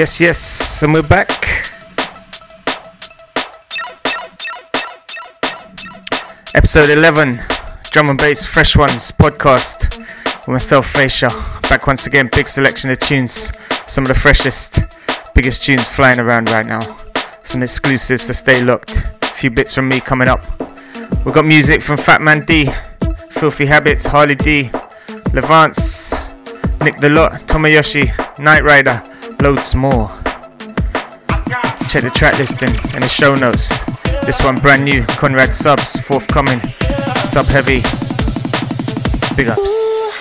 Yes, yes, and we're back. Episode 11, Drum and Bass Fresh Ones podcast with myself, Faysha. Back once again, big selection of tunes. Some of the freshest, biggest tunes flying around right now. Some exclusives, so stay locked. A few bits from me coming up. We've got music from Fatman D, Filthy Habits, Harley D, Lavance, Nick the Lot, Tomoyoshi, Niterider, loads more. Check the track listing and the show notes. This one brand new, Conrad Subs, forthcoming, sub heavy. Big ups.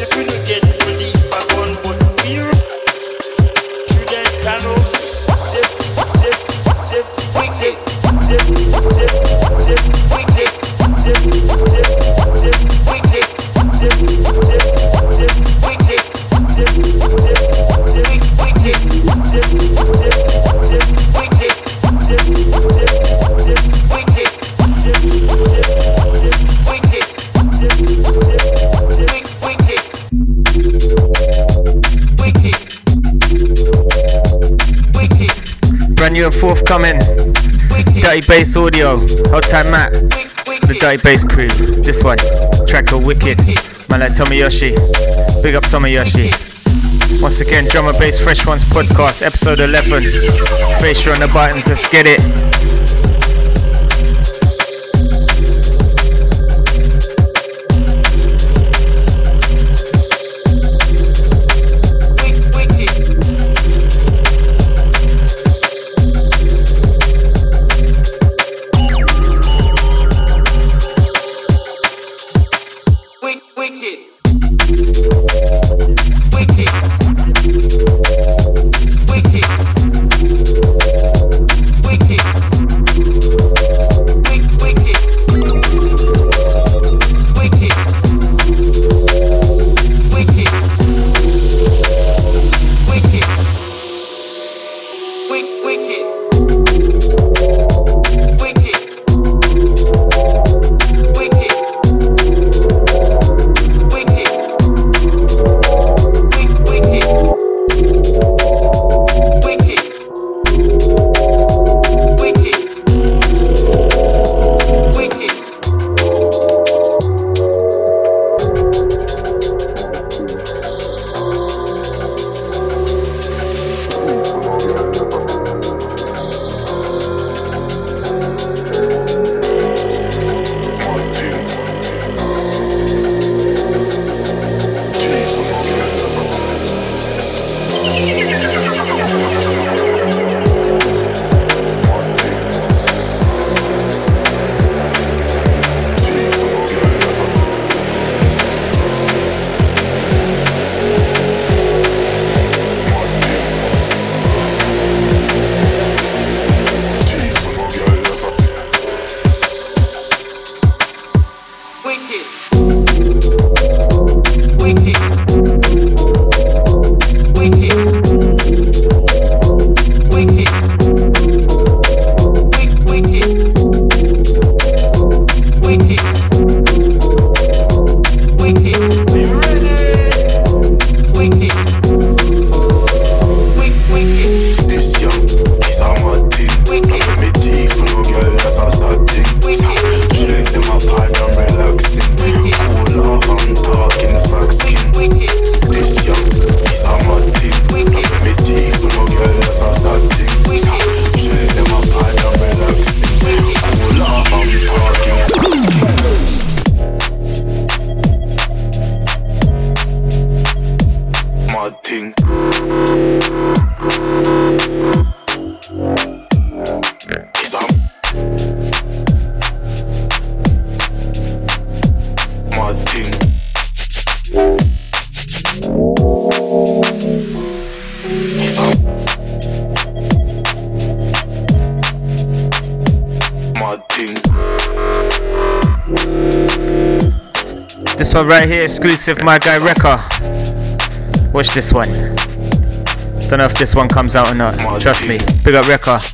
if you get at believe. And forthcoming. Dirty Bass Audio. Hot time Matt. The Dirty Bass crew. This one. Track called Wicked. Man like Tomoyoshi. Big up Tomoyoshi. Once again, Drum and Bass Fresh Ones podcast, episode 11. Face on the buttons, let's get it. One right here, exclusive, my guy Wrekka. Watch this one. Don't know if this one comes out or not. Trust me. Big up Wrekka.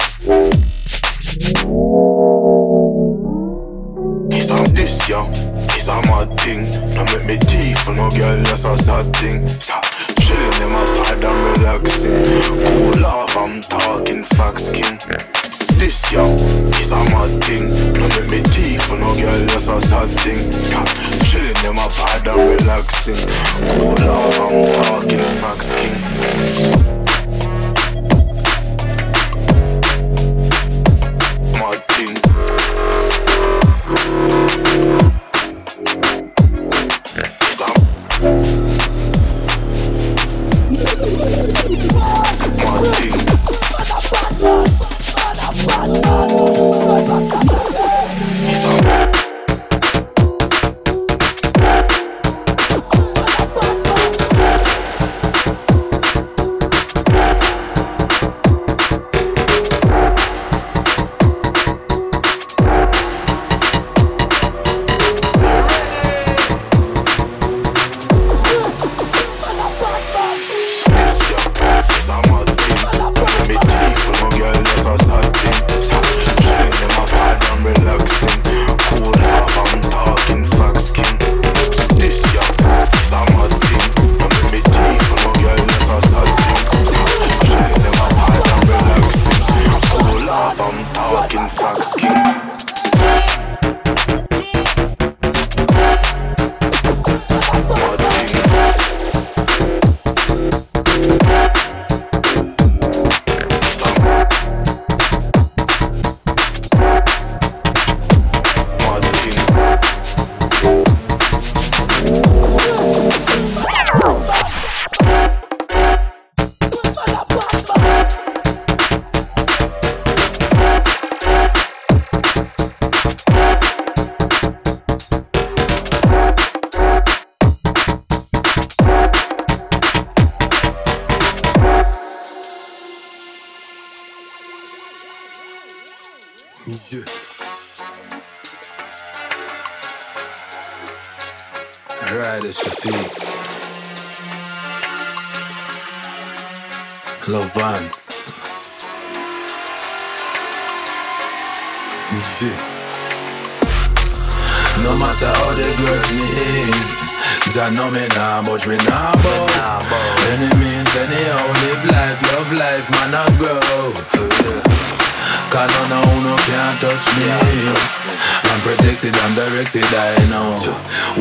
I'm directed, I know.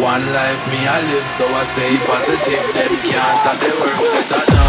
One life me I live, so I stay positive. Them can't stop the work, better know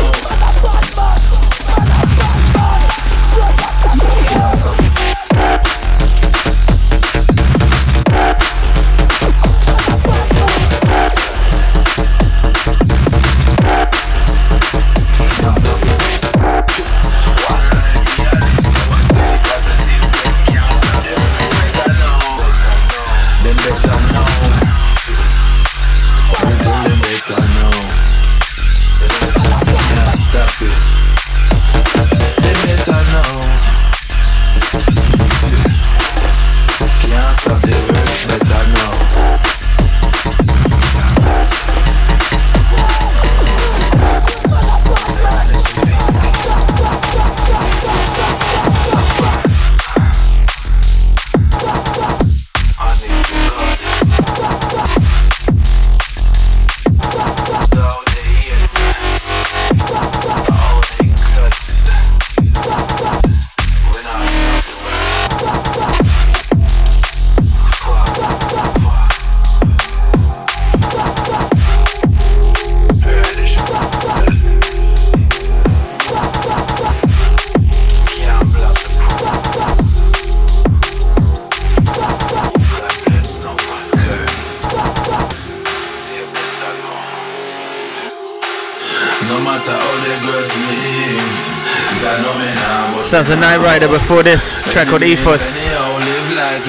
Sounds a Niterider before this track called Ethos.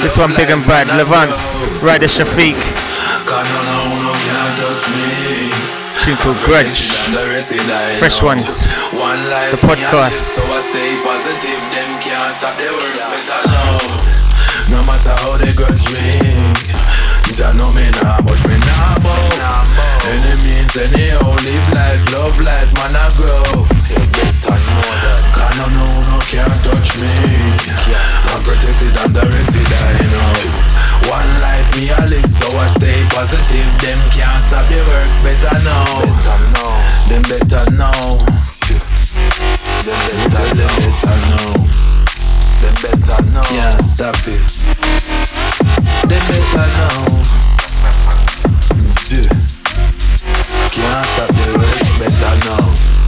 This one big and bad. Lavance, Rider Shafique. Tune called Grudge. Fresh ones. The podcast. No matter how they grudge me Jah know me nah, but me nah Any means, anyhow, live life, love life, man I grow You better know no, no, no can't touch me? I'm protected, I'm directed, I know. One life me I live, so I stay positive. Them can't stop the works, better know. Better know Them better know. Them better, better know Them better know. Can't stop it. Them better know. Can't stop the race, better know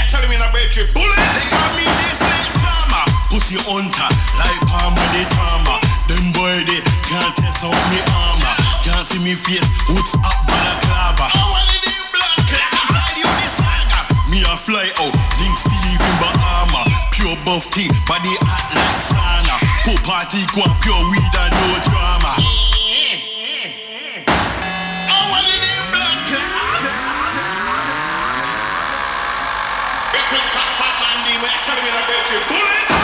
you tell me in a bad trip, bullet. They call me this late farmer. Pussy hunter, like palmer the charmer. Them boy they can't test on me armor. Can't see me face, hoots up balaclava. I want it in black, I you this saga. Me a fly out, link Steve in Bahama. Pure buff tea, body hot like sauna. Poor party, go pure weed and no drama. Tell me that bitch, bullet.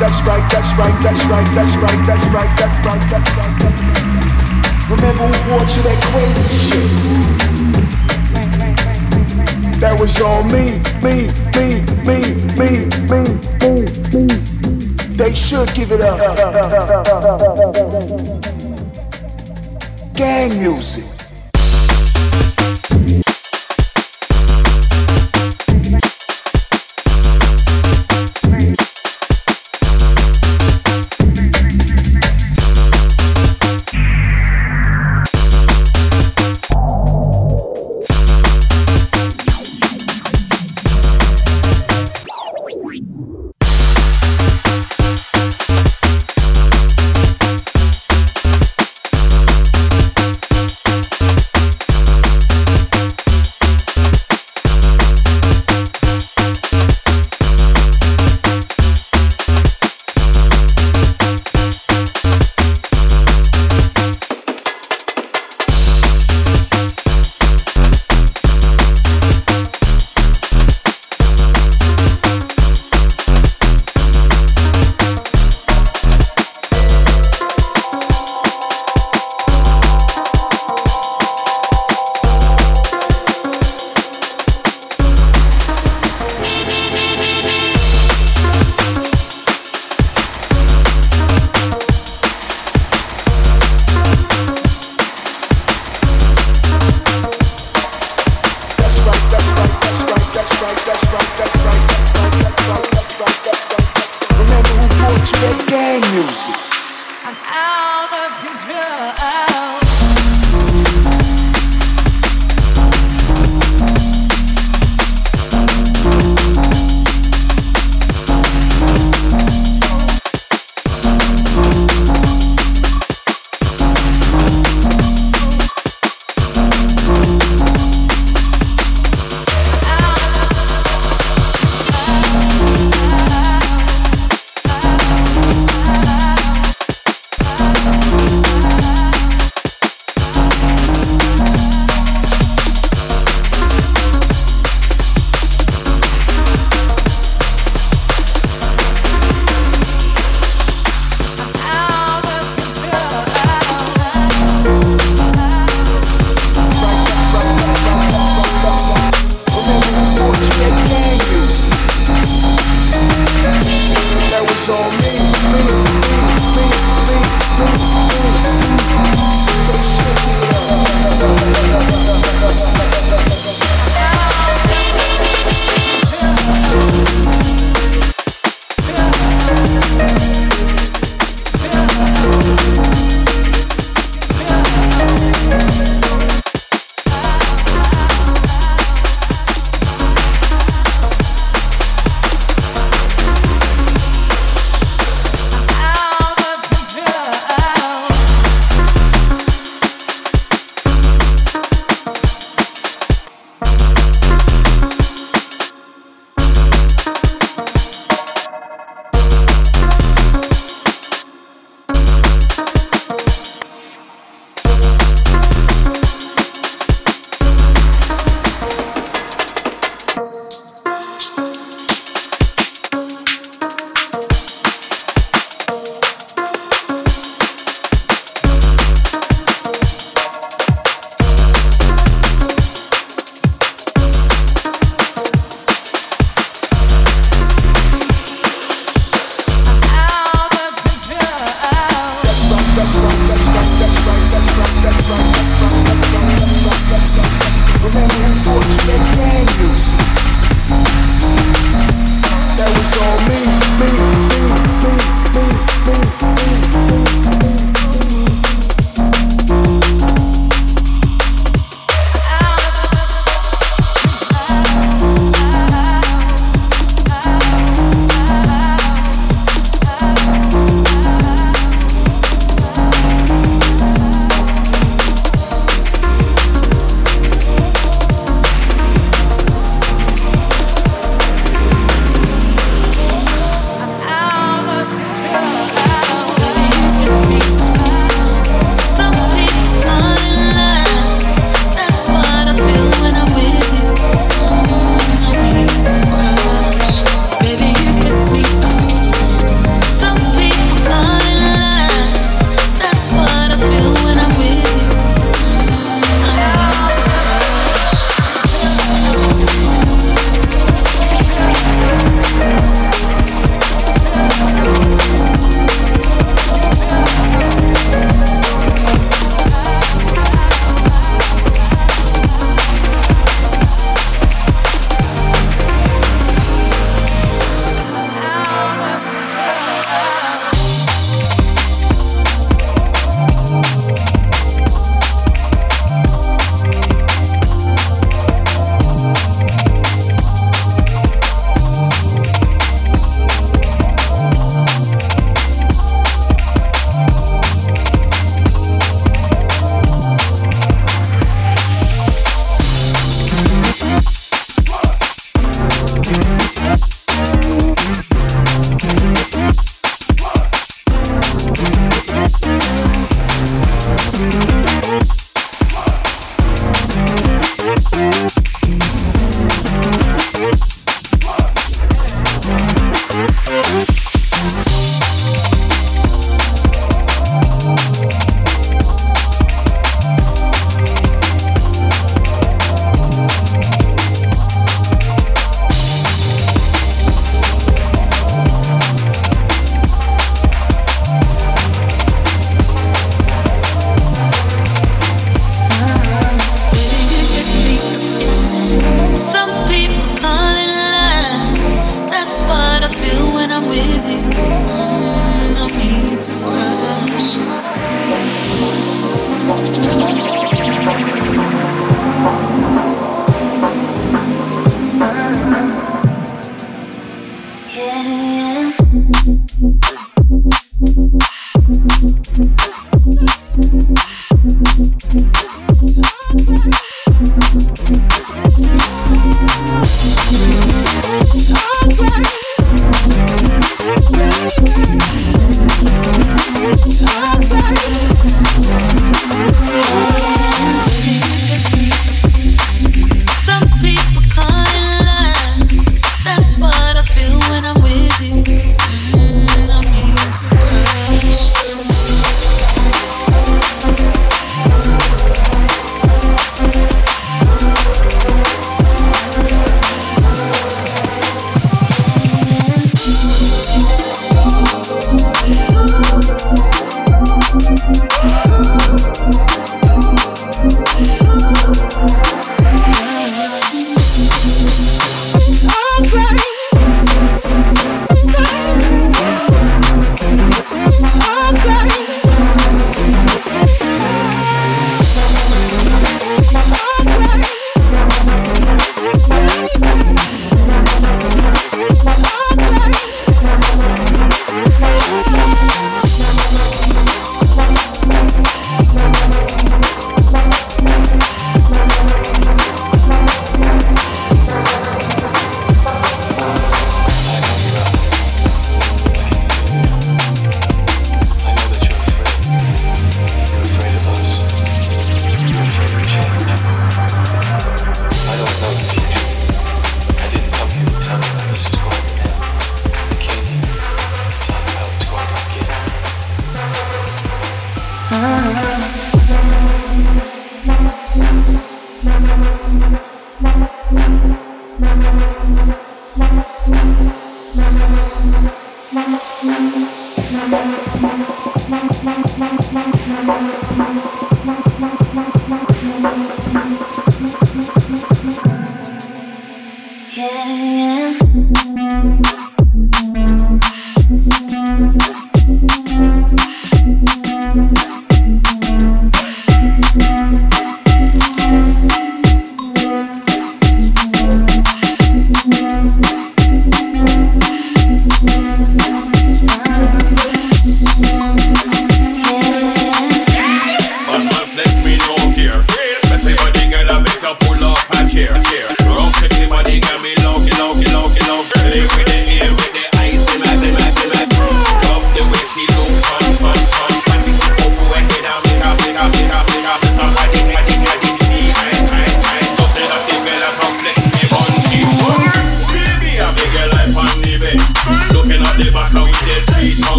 That's right, that's right, that's right, that's right, that's right, that's right, that's right, that's right. Remember who brought you that crazy shit? That was all me, me, me, me, me, me, me, me. They should give it up. Gang music.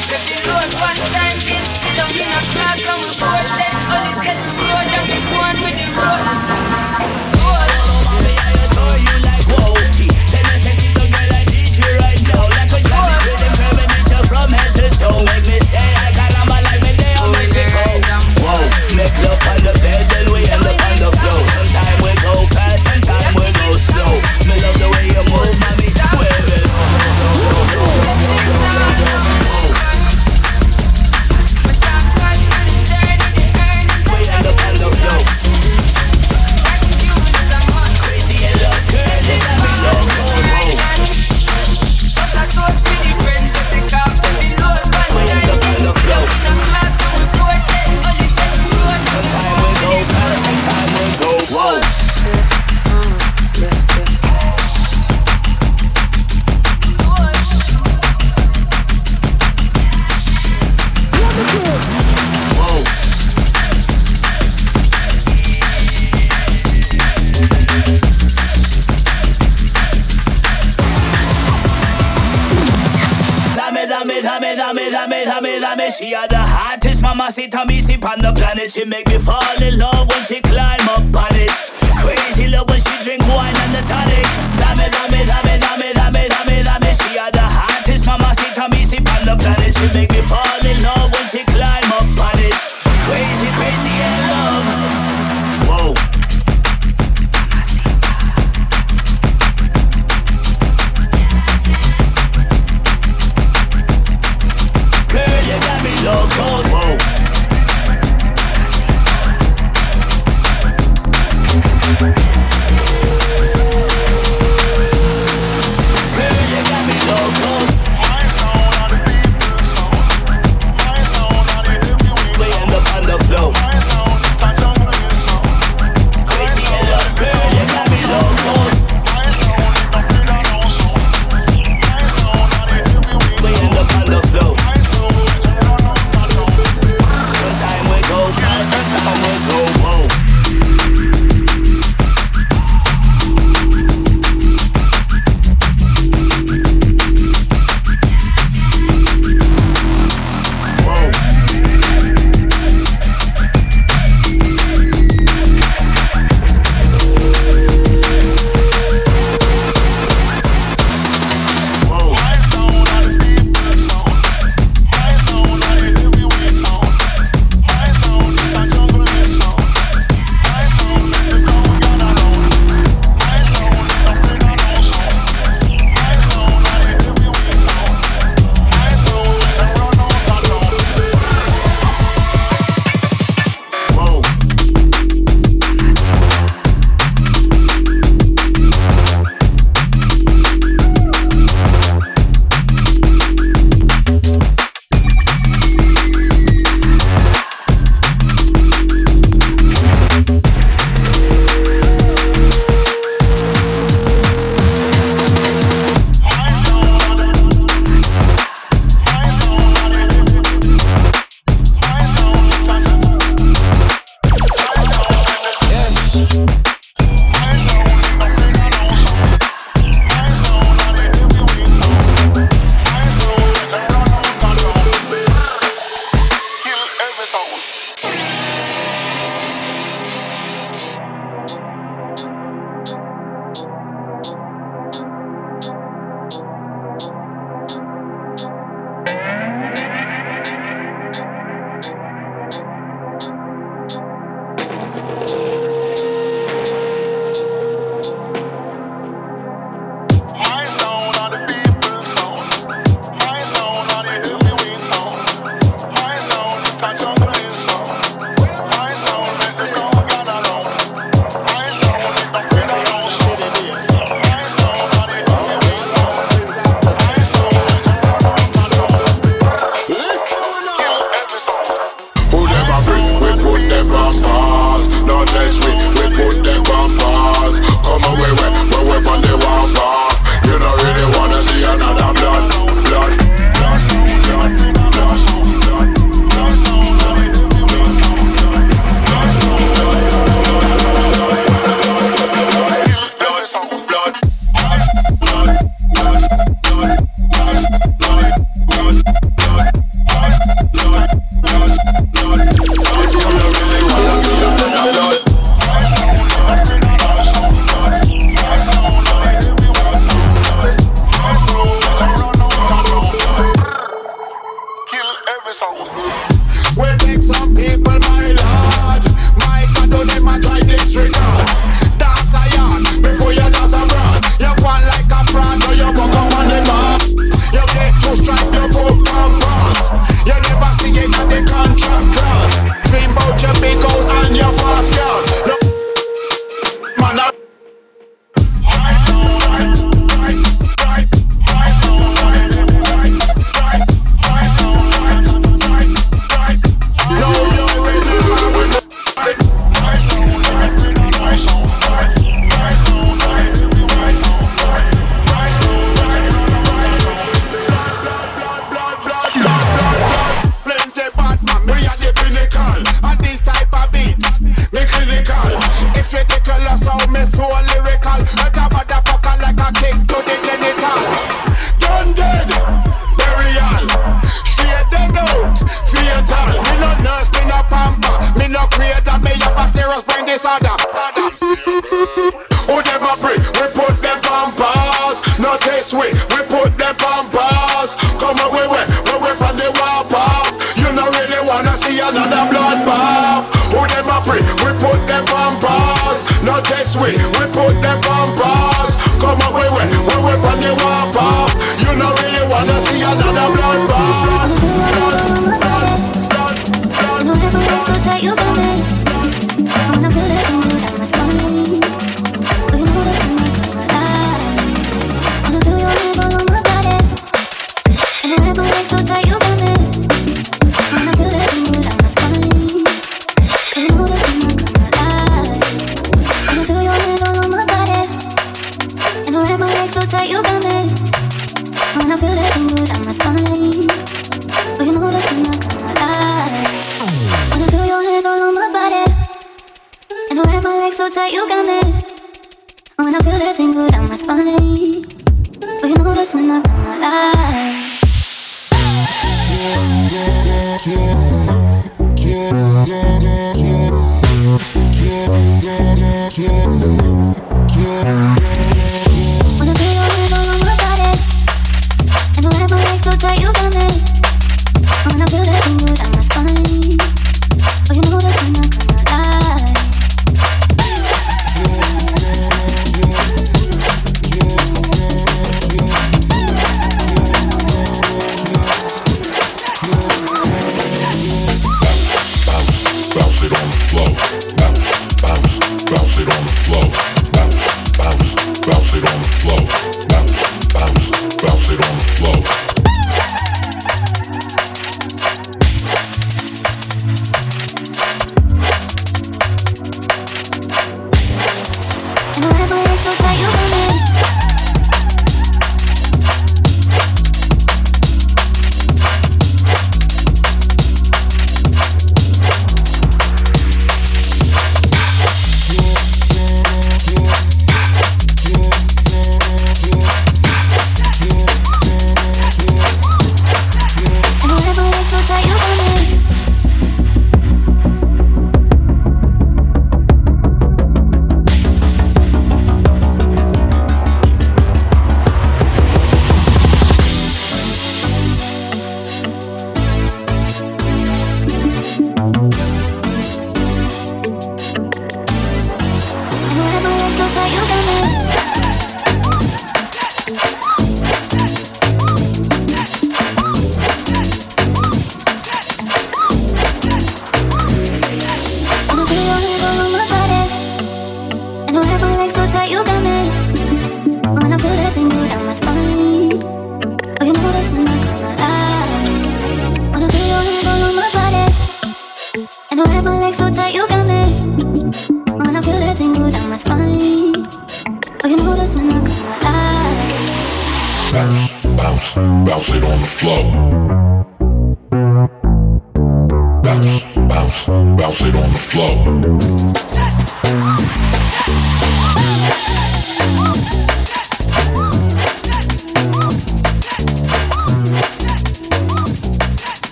Take planet. Make